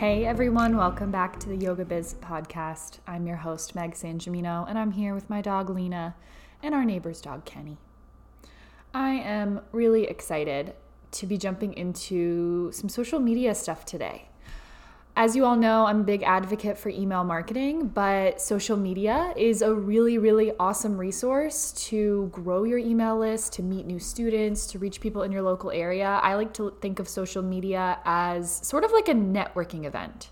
Hey everyone, welcome back to the Yoga Biz podcast. I'm your host, Meg Sangimino, and I'm here with my dog Lena and our neighbor's dog Kenny. I am really excited to be jumping into some social media stuff today. As you all know, I'm a big advocate for email marketing, but social media is a really, really awesome resource to grow your email list, to meet new students, to reach people in your local area. I like to think of social media as sort of like a networking event.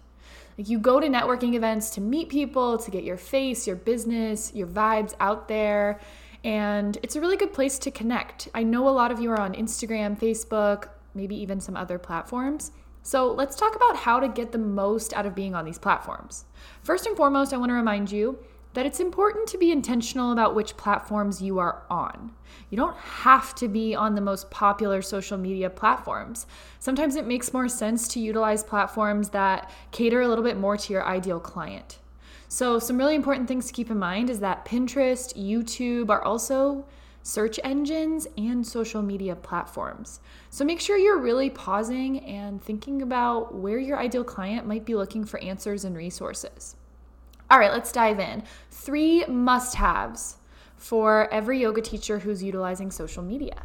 Like you go to networking events to meet people, to get your face, your business, your vibes out there. And it's a really good place to connect. I know a lot of you are on Instagram, Facebook, maybe even some other platforms. So let's talk about how to get the most out of being on these platforms. First and foremost, I want to remind you that it's important to be intentional about which platforms you are on. You don't have to be on the most popular social media platforms. Sometimes it makes more sense to utilize platforms that cater a little bit more to your ideal client. So, some really important things to keep in mind is that Pinterest, YouTube are also search engines, and social media platforms. So make sure you're really pausing and thinking about where your ideal client might be looking for answers and resources. All right, let's dive in. Three must haves for every yoga teacher who's utilizing social media.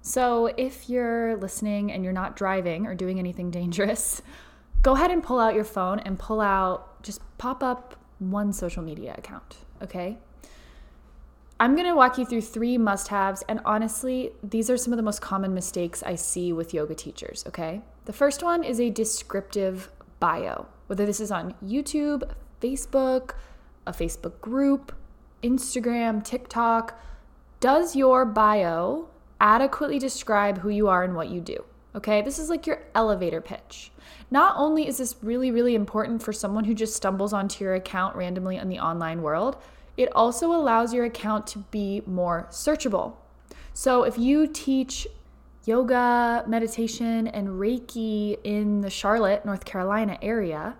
So, if you're listening and you're not driving or doing anything dangerous, go ahead and pull out your phone and pull out, just pop up one social media account, okay? I'm going to walk you through three must haves. And honestly, these are some of the most common mistakes I see with yoga teachers, okay? The first one is a descriptive bio, whether this is on YouTube, Facebook, a Facebook group, Instagram, TikTok. Does your bio adequately describe who you are and what you do? Okay, this is like your elevator pitch. Not only is this really, really important for someone who just stumbles onto your account randomly in the online world, it also allows your account to be more searchable. So if you teach yoga, meditation, and Reiki in the Charlotte, North Carolina area,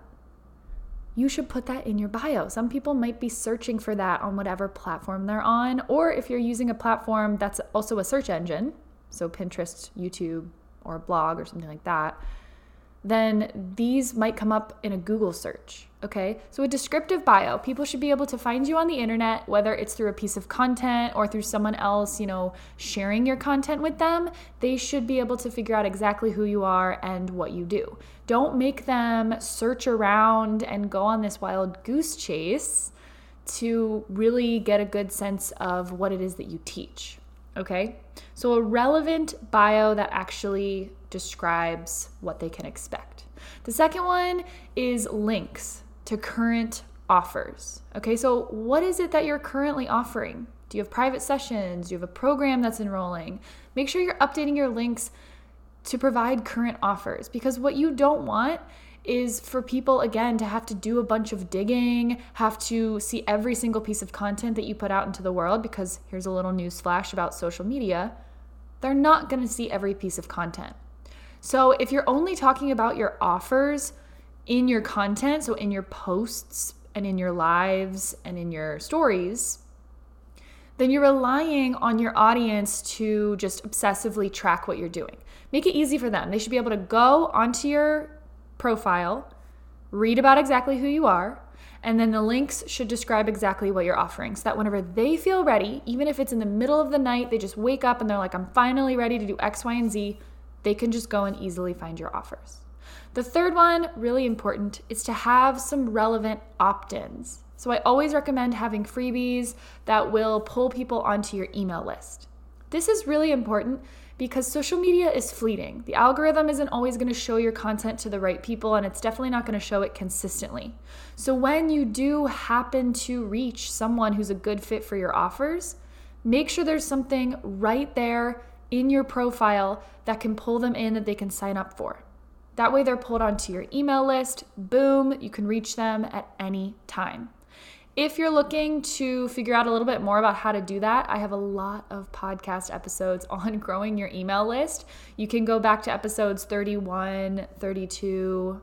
you should put that in your bio. Some people might be searching for that on whatever platform they're on, or if you're using a platform that's also a search engine, so Pinterest, YouTube, or a blog or something like that, then these might come up in a Google search. Okay, so a descriptive bio, people should be able to find you on the internet, whether it's through a piece of content or through someone else, you know, sharing your content with them. They should be able to figure out exactly who you are and what you do. Don't make them search around and go on this wild goose chase to really get a good sense of what it is that you teach. Okay, so a relevant bio that actually describes what they can expect. The second one is links to current offers. Okay, so what is it that you're currently offering? Do you have private sessions? Do you have a program that's enrolling? Make sure you're updating your links to provide current offers because what you don't want is for people again to have to do a bunch of digging, have to see every single piece of content that you put out into the world because here's a little news flash about social media. They're not going to see every piece of content. So if you're only talking about your offers in your content, so in your posts and in your lives and in your stories, then you're relying on your audience to just obsessively track what you're doing. Make it easy for them. They should be able to go onto your profile, read about exactly who you are, and then the links should describe exactly what you're offering so that whenever they feel ready, even if it's in the middle of the night, they just wake up and they're like, I'm finally ready to do X, Y, and Z, they can just go and easily find your offers. The third one, really important, is to have some relevant opt ins. So I always recommend having freebies that will pull people onto your email list. This is really important because social media is fleeting. The algorithm isn't always going to show your content to the right people, and it's definitely not going to show it consistently. So, when you do happen to reach someone who's a good fit for your offers, make sure there's something right there in your profile that can pull them in that they can sign up for. That way, they're pulled onto your email list. Boom, you can reach them at any time. If you're looking to figure out a little bit more about how to do that, I have a lot of podcast episodes on growing your email list. You can go back to episodes 31, 32,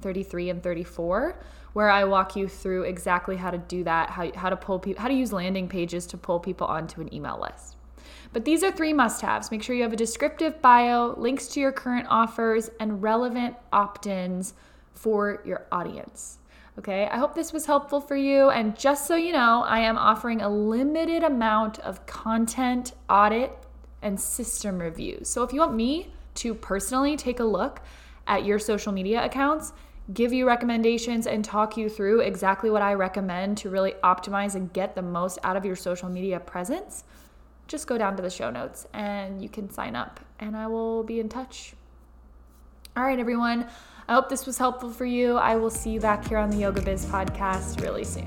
33, and 34 where I walk you through exactly how to do that, how, how to pull people, how to use landing pages to pull people onto an email list. But these are three must haves. Make sure you have a descriptive bio, links to your current offers, and relevant opt ins for your audience. Okay, I hope this was helpful for you. And just so you know, I am offering a limited amount of content audit and system reviews. So if you want me to personally take a look at your social media accounts, give you recommendations, and talk you through exactly what I recommend to really optimize and get the most out of your social media presence, just go down to the show notes and you can sign up, and I will be in touch. All right, everyone. I hope this was helpful for you. I will see you back here on the Yoga Biz podcast really soon.